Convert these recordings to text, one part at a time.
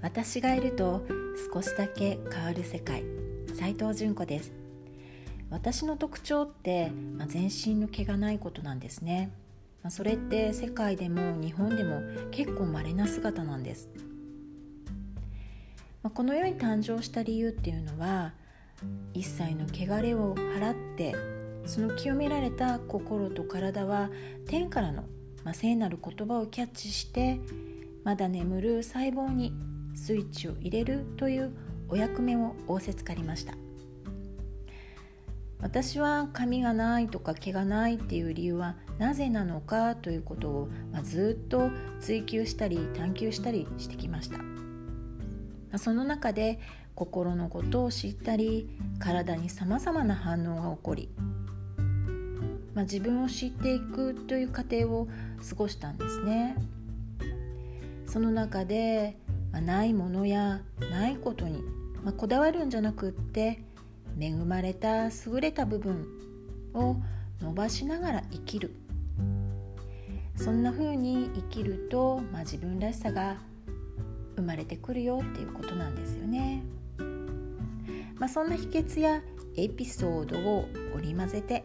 私がいると少しだけ変わる世界。斉藤純子です。私の特徴って、まあ、全身の毛がないことなんですね、まあ、それって世界でも日本でも結構稀な姿なんです、まあ、この世に誕生した理由っていうのは一切の汚れを払ってその清められた心と体は天からの、まあ、聖なる言葉をキャッチしてまだ眠る細胞にスイッチを入れるというお役目を仰せつかりました。私は髪がないとか毛がないっていう理由はなぜなのかということを、まあ、ずっと追求したり探求したりしてきました、まあ、その中で心のことを知ったり体にさまざまな反応が起こり、まあ、自分を知っていくという過程を過ごしたんですね。その中でまあ、ないものやないことに、まあ、こだわるんじゃなくって恵まれた優れた部分を伸ばしながら生きるそんな風に生きると、まあ、自分らしさが生まれてくるよっていうことなんですよね。まあ、そんな秘訣やエピソードを織り交ぜて、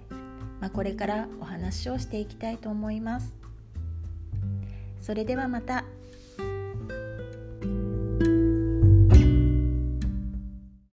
まあ、これからお話をしていきたいと思います。それではまた。